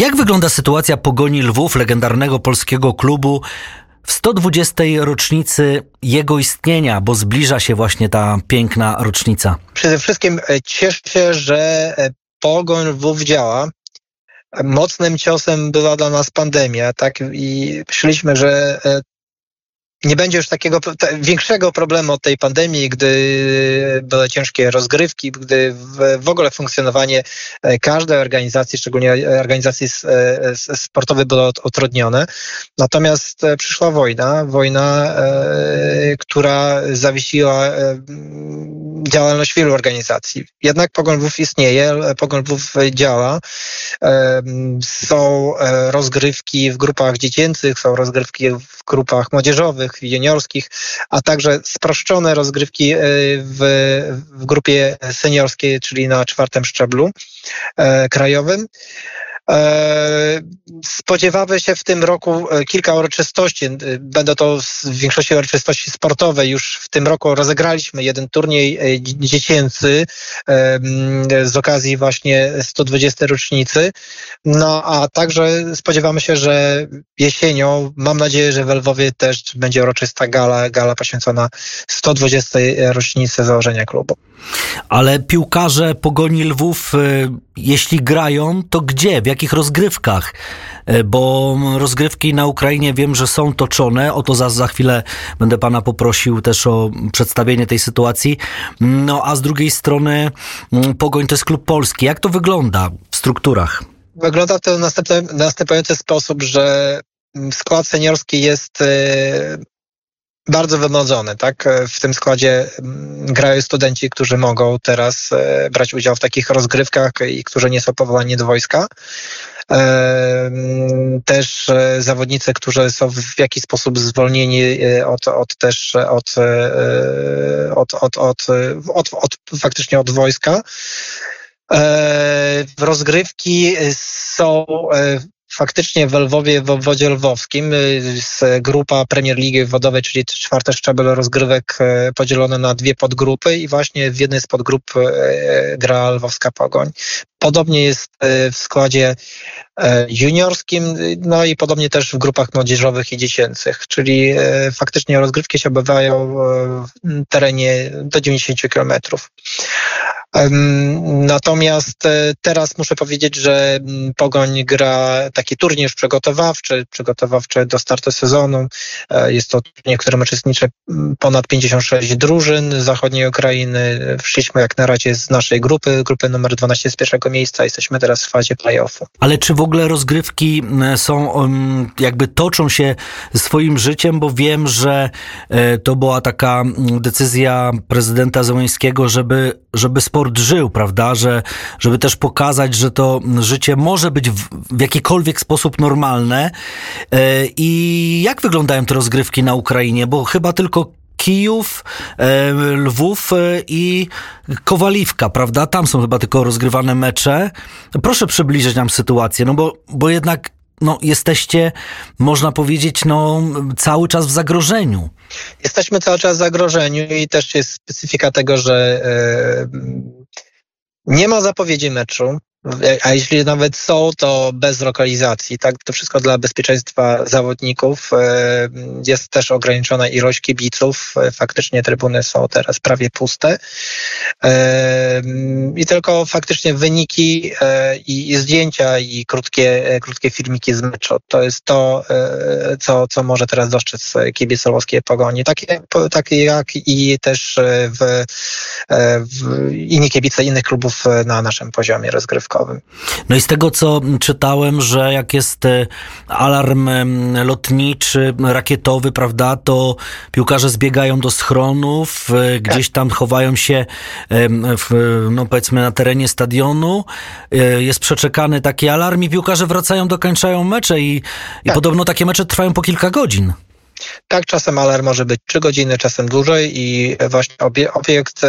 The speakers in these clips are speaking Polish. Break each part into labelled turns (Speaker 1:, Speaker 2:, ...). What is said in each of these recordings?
Speaker 1: Jak wygląda sytuacja Pogoni Lwów, legendarnego polskiego klubu, w 120. rocznicy jego istnienia, bo zbliża się właśnie ta piękna rocznica?
Speaker 2: Przede wszystkim e, cieszę się, że e, Pogoń Lwów działa. Mocnym ciosem była dla nas pandemia, tak? I myśleliśmy, że e, nie będzie już takiego większego problemu od tej pandemii, gdy były ciężkie rozgrywki, gdy w, w ogóle funkcjonowanie e, każdej organizacji, szczególnie organizacji e, sportowej było utrudnione. Natomiast e, przyszła wojna, wojna, która zawiesiła działalność wielu organizacji. Jednak Lwów istnieje, Lwów działa. Są rozgrywki w grupach dziecięcych, są rozgrywki w grupach młodzieżowych, juniorskich, a także sproszczone rozgrywki e, w, w grupie seniorskiej, czyli na czwartym szczeblu e, krajowym. E, spodziewamy się w tym roku e, kilka uroczystości. E, będą to w większości uroczystości sportowe. Już w tym roku rozegraliśmy jeden turniej dziecięcy z okazji właśnie 120 rocznicy. No a także spodziewamy się, że jesienią, mam nadzieję, że w Lwowie też będzie uroczysta gala, gala poświęcona 120 rocznicy założenia klubu.
Speaker 1: Ale piłkarze Pogoni Lwów, jeśli grają, to gdzie? W jakich rozgrywkach? E, bo rozgrywki na Ukrainie wiem, że są toczone. O to za, za chwilę będę pana poprosił też o przedstawienie tej sytuacji. No a z drugiej strony mm, Pogoń to jest klub polski. Jak to wygląda w strukturach?
Speaker 2: Wygląda to w następujący sposób, że skład seniorski jest e, bardzo wymrodzony, tak? W tym składzie mm, grają studenci, którzy mogą teraz e, brać udział w takich rozgrywkach i którzy nie są powołani do wojska. E, mm, też e, zawodnicy, którzy są w jakiś sposób zwolnieni od, od też od, od, od, od, od, od faktycznie od wojska. Rozgrywki są faktycznie w Lwowie, w obwodzie lwowskim jest grupa Premier Ligi Wodowej, czyli czwarte szczebel rozgrywek e, podzielone na dwie podgrupy i właśnie w jednej z podgrup e, gra Lwowska Pogoń. Podobnie jest w składzie juniorskim, no i podobnie też w grupach młodzieżowych i dziecięcych, czyli faktycznie rozgrywki się odbywają w terenie do 90 kilometrów. Natomiast e, teraz muszę powiedzieć, że Pogoń gra taki turniej przygotowawczy, przygotowawczy do startu sezonu. E, jest to turniej, w którym uczestniczy ponad 56 drużyn zachodniej Ukrainy. Wszliśmy jak na razie z naszej grupy, grupy numer 12 z pierwszego miejsca. Jesteśmy teraz w fazie playoffu.
Speaker 1: Ale czy w ogóle rozgrywki mm, są, jakby toczą się swoim życiem, bo wiem, że e, to była taka decyzja prezydenta Zełańskiego, żeby, żeby sport sport żył, prawda? Że, żeby też pokazać, że to życie może być w, w jakikolwiek sposób normalne. E, I jak wyglądają te rozgrywki na Ukrainie? Bo chyba tylko Kijów, e, Lwów e, i Kowaliwka, prawda? Tam są chyba tylko rozgrywane mecze. Proszę przybliżyć nam sytuację, no bo, bo jednak no, jesteście, można powiedzieć, no, cały czas w zagrożeniu.
Speaker 2: Jesteśmy cały czas w zagrożeniu i też jest specyfika tego, że e, nie ma zapowiedzi meczu. A jeśli nawet są, to bez lokalizacji. Tak, to wszystko dla bezpieczeństwa zawodników. E, jest też ograniczona ilość kibiców. E, faktycznie trybuny są teraz prawie puste. E, I tylko faktycznie wyniki i zdjęcia i krótkie, krótkie filmiki z meczu. To jest to, co, co może teraz dostrzec kibic Lwowskiej Pogoni. Takie, takie jak i też w, w inni kibice innych klubów na naszym poziomie rozgrywki.
Speaker 1: No i z tego, co czytałem, że jak jest e, alarm lotniczy, rakietowy, prawda, to piłkarze zbiegają do schronów, e, gdzieś tam chowają się, w, no powiedzmy, na terenie stadionu. E, jest przeczekany taki alarm i piłkarze wracają, dokończają mecze i, i tak. podobno takie mecze trwają po kilka godzin.
Speaker 2: Tak, czasem alarm może być 3 godziny, czasem dłużej i właśnie obiekt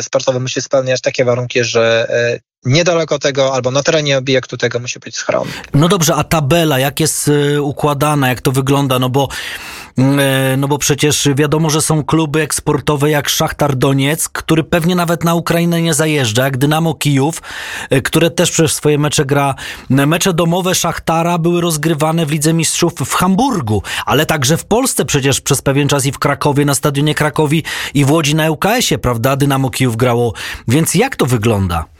Speaker 2: sportowy musi spełniać takie warunki, że niedaleko tego albo na terenie obiektu tego musi być schron.
Speaker 1: No dobrze, a tabela, jak jest y, układana, jak to wygląda? No bo, mm, e, no bo przecież wiadomo, że są kluby eksportowe jak Szachtar Doniec, który pewnie nawet na Ukrainę nie zajeżdża, jak Dynamo Kijów, e, które też przez swoje mecze gra. Mecze domowe Szachtara były rozgrywane w Lidze Mistrzów w Hamburgu, ale także w Polsce przecież przez pewien czas i w Krakowie, na stadionie Krakowi i w Łodzi na ŁKS-ie, prawda? Dynamo Kijów grało. Więc jak to wygląda?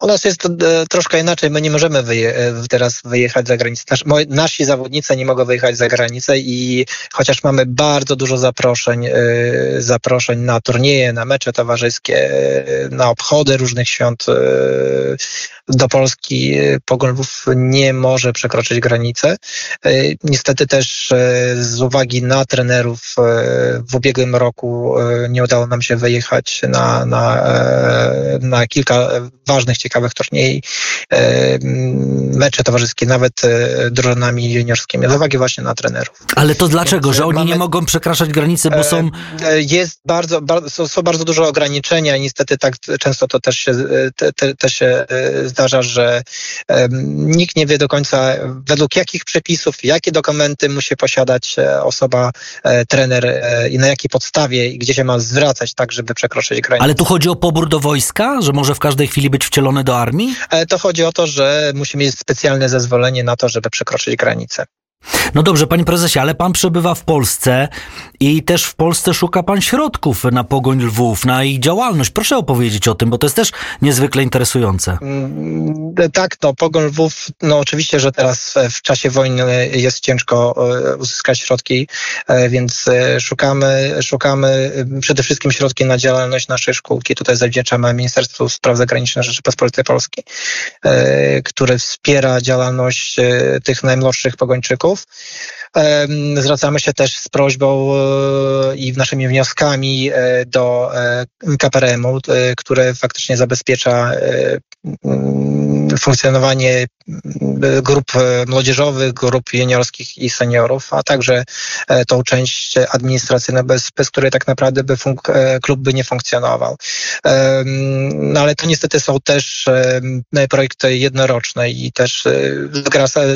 Speaker 2: U nas jest e, troszkę inaczej. My nie możemy wyje e, teraz wyjechać za granicę. Nasz, moi, nasi zawodnicy nie mogą wyjechać za granicę i chociaż mamy bardzo dużo zaproszeń, e, zaproszeń na turnieje, na mecze towarzyskie, na obchody różnych świąt do Polski, Pogoń nie może przekroczyć granicy. Niestety też z uwagi na trenerów w ubiegłym roku nie udało nam się wyjechać na, na, na kilka ważnych, ciekawych turniej, e, mecze towarzyskie, nawet e, drużynami juniorskimi, z uwagi właśnie na trenerów.
Speaker 1: Ale to dlaczego? Więc że oni mamy, nie mogą przekraczać granicy, bo są...
Speaker 2: E, jest bardzo, bardzo są bardzo duże ograniczenia i niestety tak często to też się, te, te, też się zdarza, że nikt nie wie do końca według jakich przepisów, jakie dokumenty musi posiadać osoba, trener i na jakiej podstawie i gdzie się ma zwracać tak, żeby przekroczyć granicę.
Speaker 1: Ale tu chodzi o pobór do wojska, że może w każdej chwili być wcielony do armii?
Speaker 2: E, to chodzi o to, że musi mieć specjalne zezwolenie na to, żeby przekroczyć granicę.
Speaker 1: No dobrze, panie prezesie, ale pan przebywa w Polsce i też w Polsce szuka pan środków na Pogoń Lwów, na ich działalność. Proszę opowiedzieć o tym, bo to jest też niezwykle interesujące. Mm,
Speaker 2: tak, no Pogoń Lwów, no oczywiście, że teraz w czasie wojny jest ciężko e, uzyskać środki, e, więc e, szukamy, szukamy przede wszystkim środki na działalność naszej szkółki. Tutaj zawdzięczamy Ministerstwu Spraw Zagranicznych Rzeczypospolitej Polskiej, które wspiera działalność tych najmłodszych pogończyków drauf. Zwracamy się też z prośbą e, i naszymi wnioskami e, do e, KPRM-u, które faktycznie zabezpiecza funkcjonowanie grup młodzieżowych, grup juniorskich i seniorów, a także tą część administracyjną, bez, bez której tak naprawdę by klub by nie funkcjonował. No ale to niestety są też projekty jednoroczne i też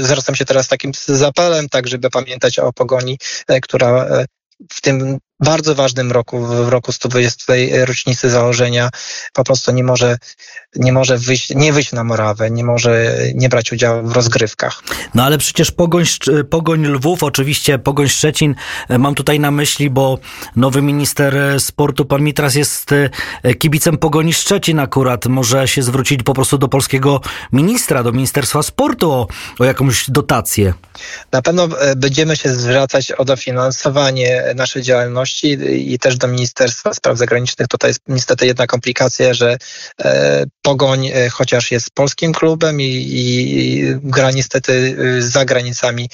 Speaker 2: zwracam się teraz takim zapalem, tak żeby pamiętać o pogoni, która w tym bardzo ważnym roku, w roku 120 rocznicy założenia, po prostu nie może, nie może wyjść, nie wyjść na Morawę, nie może nie brać udziału w rozgrywkach.
Speaker 1: No ale przecież Pogoń, Pogoń Lwów, oczywiście Pogoń Szczecin, e, mam tutaj na myśli, bo nowy minister e, sportu, pan Mitras jest e, kibicem Pogoni Szczecin akurat, może się zwrócić po prostu do polskiego ministra, do Ministerstwa Sportu o, o jakąś dotację.
Speaker 2: Na pewno będziemy się zwracać o dofinansowanie naszej działalności i też do Ministerstwa Spraw Zagranicznych. Tutaj jest niestety jedna komplikacja, że e, Pogoń, e, chociaż jest polskim klubem i, i gra niestety e, za granicami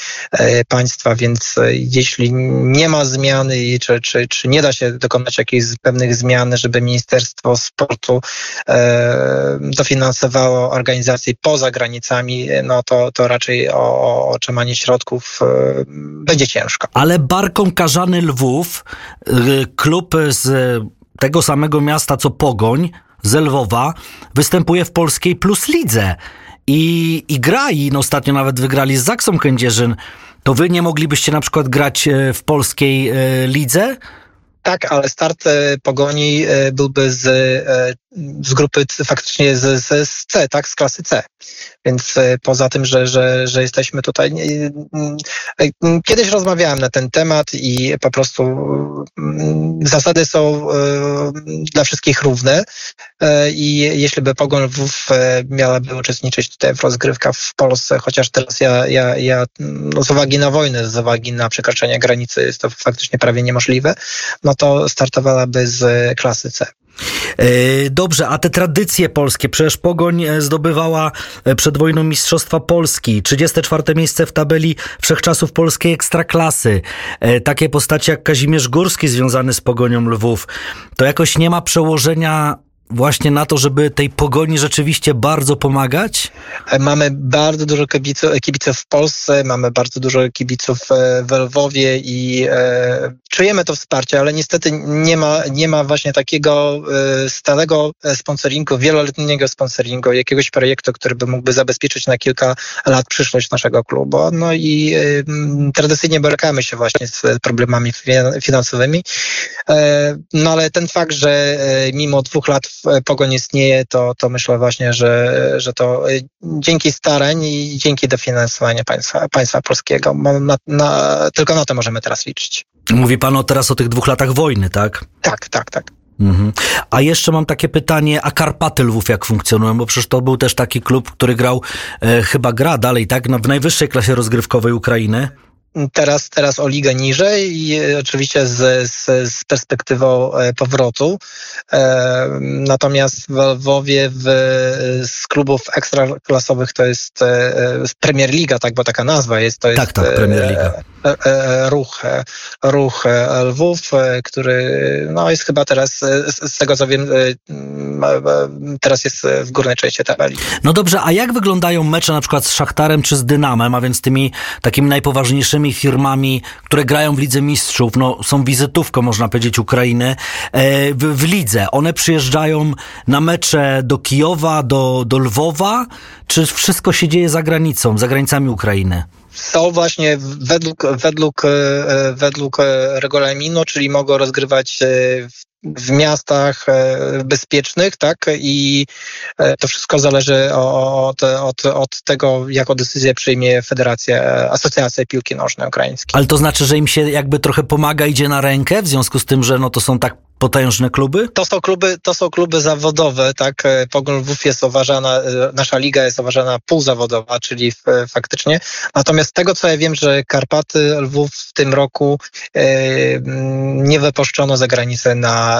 Speaker 2: państwa, więc jeśli nie ma zmiany i czy, czy, czy nie da się dokonać jakichś pewnych zmian, żeby Ministerstwo Sportu dofinansowało organizacje poza granicami, no to, to raczej o, o otrzymanie środków będzie ciężko.
Speaker 1: Ale Barką Karzany Lwów klub z tego samego miasta co Pogoń, z Lwowa, występuje w polskiej plus lidze. I, i gra i no ostatnio nawet wygrali z Zaksą Kędzierzyn. To wy nie moglibyście na przykład grać e, w polskiej e, lidze?
Speaker 2: Tak, ale start e, Pogoni byłby z, z grupy faktycznie z, z C, tak, z klasy C. Więc e, poza tym, że, że, że jesteśmy tutaj. E, kiedyś rozmawiałem na ten temat i po prostu mm, zasady są e, dla wszystkich równe. I jeśli by Pogoń Lwów miałaby uczestniczyć tutaj w rozgrywkach w Polsce, chociaż teraz ja, ja, ja no z uwagi na wojnę, z uwagi na przekroczenie granicy jest to faktycznie prawie niemożliwe, no to startowałaby z klasy C.
Speaker 1: E, dobrze, a te tradycje polskie, przecież Pogoń e, zdobywała e, przed wojną Mistrzostwa Polski, 34 miejsce w tabeli wszechczasów polskiej ekstraklasy. Takie postacie jak Kazimierz Górski związany z Pogonią Lwów, to jakoś nie ma przełożenia właśnie na to, żeby tej pogoni rzeczywiście bardzo pomagać?
Speaker 2: Mamy bardzo dużo kibiców, kibiców w Polsce, mamy bardzo dużo kibiców w Lwowie i e, czujemy to wsparcie, ale niestety nie ma, nie ma właśnie takiego e, stałego sponsoringu, wieloletniego sponsoringu, jakiegoś projektu, który by mógłby zabezpieczyć na kilka lat przyszłość naszego klubu. No i e, tradycyjnie borykamy się właśnie z problemami finansowymi, e, no ale ten fakt, że e, mimo dwóch lat Pogoń istnieje, to, to myślę właśnie, że, że to dzięki starań i dzięki dofinansowaniu państwa, państwa polskiego, na, na, tylko na to możemy teraz liczyć.
Speaker 1: Mówi pan o teraz o tych dwóch latach wojny, tak?
Speaker 2: Tak, tak, tak.
Speaker 1: Mhm. A jeszcze mam takie pytanie, a Karpaty Lwów jak funkcjonują? Bo przecież to był też taki klub, który grał, e, chyba gra dalej, tak? No, w najwyższej klasie rozgrywkowej Ukrainy.
Speaker 2: Teraz, teraz o ligę niżej i e, oczywiście z, z, z perspektywą e, powrotu. E, natomiast w Lwowie w, z klubów ekstraklasowych to jest Premier Liga, tak, bo taka nazwa jest. To jest
Speaker 1: tak, tak, Premier Liga.
Speaker 2: Ruch, ruch Lwów, który no, jest chyba teraz, z tego co wiem, teraz jest w górnej części tabeli.
Speaker 1: No dobrze, a jak wyglądają mecze na przykład z Szachtarem czy z Dynamem, a więc tymi takimi najpoważniejszymi firmami, które grają w Lidze Mistrzów, no, są wizytówką, można powiedzieć, Ukrainy e, w, w lidze. One przyjeżdżają na mecze do Kijowa, do, do Lwowa, czy wszystko się dzieje za granicą, za granicami Ukrainy?
Speaker 2: są właśnie według, według, e, według regulaminu, czyli mogą rozgrywać w w miastach e, bezpiecznych, tak? I e, to wszystko zależy od, od, od tego, jaką decyzję przyjmie Federacja, Asocjacja Piłki Nożnej Ukraińskiej.
Speaker 1: Ale to znaczy, że im się jakby trochę pomaga, idzie na rękę, w związku z tym, że no to są tak potężne kluby?
Speaker 2: To są kluby, to są kluby zawodowe, tak. E, Pogoń Lwów jest uważana, e, nasza liga jest uważana półzawodowa, czyli e, faktycznie. Natomiast z tego, co ja wiem, że Karpaty Lwów w tym roku nie wypuszczono za granicę na,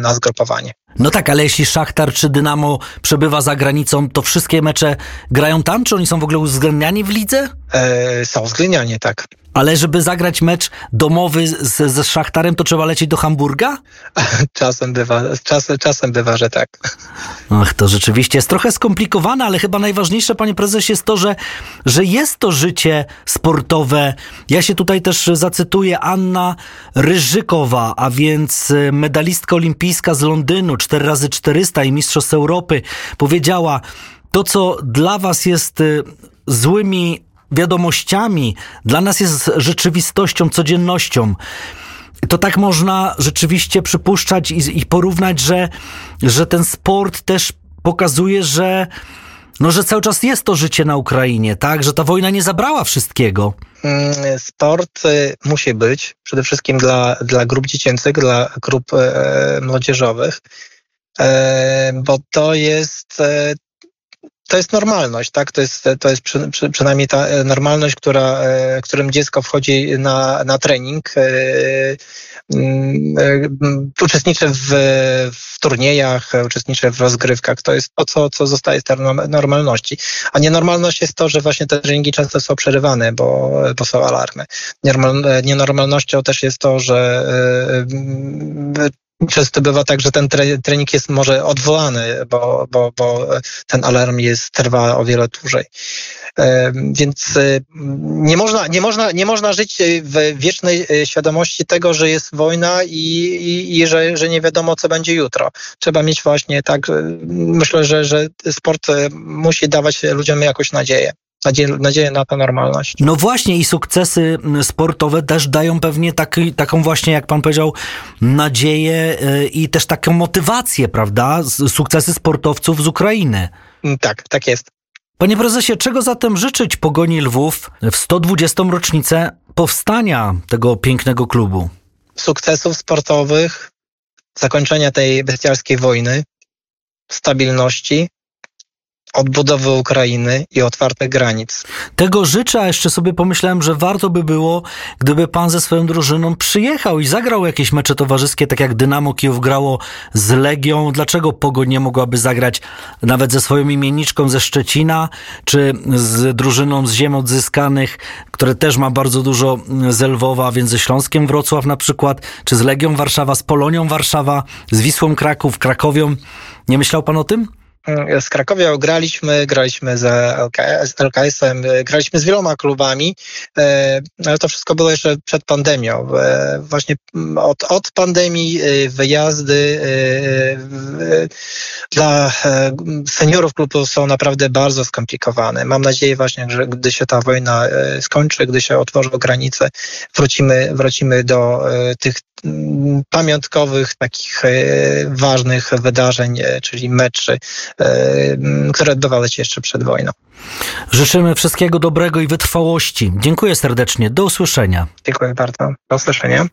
Speaker 2: na zgrupowanie.
Speaker 1: No tak, ale jeśli Szachtar czy Dynamo przebywa za granicą, to wszystkie mecze grają tam? Czy oni są w ogóle uwzględniani w lidze?
Speaker 2: E, są uwzględniani, tak.
Speaker 1: Ale żeby zagrać mecz domowy z, ze Szachtarem, to trzeba lecieć do Hamburga?
Speaker 2: Czasem bywa, czasem, czasem bywa, że tak.
Speaker 1: Ach, to rzeczywiście jest trochę skomplikowane, ale chyba najważniejsze, panie prezesie, jest to, że, że jest to życie sportowe. Ja się tutaj też zacytuję Anna Ryżykowa, a więc medalistka olimpijska z Londynu, 4 razy 400 i mistrzostw Europy, powiedziała, to co dla was jest y, złymi wiadomościami, dla nas jest rzeczywistością, codziennością. To tak można rzeczywiście przypuszczać i, i porównać, że, że ten sport też pokazuje, że no, że cały czas jest to życie na Ukrainie, tak? Że ta wojna nie zabrała wszystkiego.
Speaker 2: Mm, sport y, musi być przede wszystkim dla, dla grup dziecięcych, dla grup e, młodzieżowych, e, bo to jest e, to jest normalność, tak? To jest, to jest przy, przy, przynajmniej ta e, normalność, która, e, którym dziecko wchodzi na, na trening, e, uczestniczy w, w turniejach, uczestniczy w rozgrywkach. To jest to, co, co zostaje z normalności. A nienormalność jest to, że właśnie te treningi często są przerywane, bo, bo są alarmy. Nienormalnością też jest to, że Często bywa tak, że ten trening jest może odwołany, bo, bo, bo ten alarm jest, trwa o wiele dłużej. Więc e, nie można, nie, można, nie można żyć w wiecznej e, świadomości tego, że jest wojna i, i, i że, że nie wiadomo, co będzie jutro. Trzeba mieć właśnie tak, myślę, że, że sport e, musi dawać ludziom jakąś nadzieję nadzieję, nadzieję na tę normalność.
Speaker 1: No właśnie i sukcesy sportowe też dają pewnie taki, taką właśnie, jak pan powiedział, nadzieję y, i też taką motywację, prawda? Sukcesy sportowców z Ukrainy.
Speaker 2: Mm, tak, tak jest.
Speaker 1: Panie prezesie, czego zatem życzyć Pogoni Lwów w 120. rocznicę powstania tego pięknego klubu?
Speaker 2: Sukcesów sportowych, zakończenia tej bestialskiej wojny, stabilności odbudowy Ukrainy i otwartych granic.
Speaker 1: Tego życzę, a jeszcze sobie pomyślałem, że warto by było, gdyby pan ze swoją drużyną przyjechał i zagrał jakieś mecze towarzyskie, tak jak Dynamo Kijów grało z Legią. Dlaczego Pogoń nie mogłaby zagrać nawet ze swoją imienniczką ze Szczecina, czy z drużyną z ziem odzyskanych, które też ma bardzo dużo z Lwowa, więc ze Śląskiem Wrocław na przykład, czy z Legią Warszawa, z Polonią Warszawa, z Wisłą Kraków, Krakowią. Nie myślał pan o tym?
Speaker 2: Z Krakowią graliśmy, graliśmy z LKS-em, graliśmy z wieloma klubami, e, ale to wszystko było jeszcze przed pandemią. E, właśnie od, od pandemii e, wyjazdy dla seniorów klubu są naprawdę bardzo skomplikowane. Mam nadzieję właśnie, że gdy się ta wojna skończy, gdy się otworzą granice, wrócimy, wrócimy do tych pamiątkowych, takich ważnych wydarzeń, czyli meczy E, które odbywały się jeszcze przed wojną.
Speaker 1: Życzymy wszystkiego dobrego i wytrwałości. Dziękuję serdecznie. Do usłyszenia.
Speaker 2: Dziękuję bardzo. Do usłyszenia.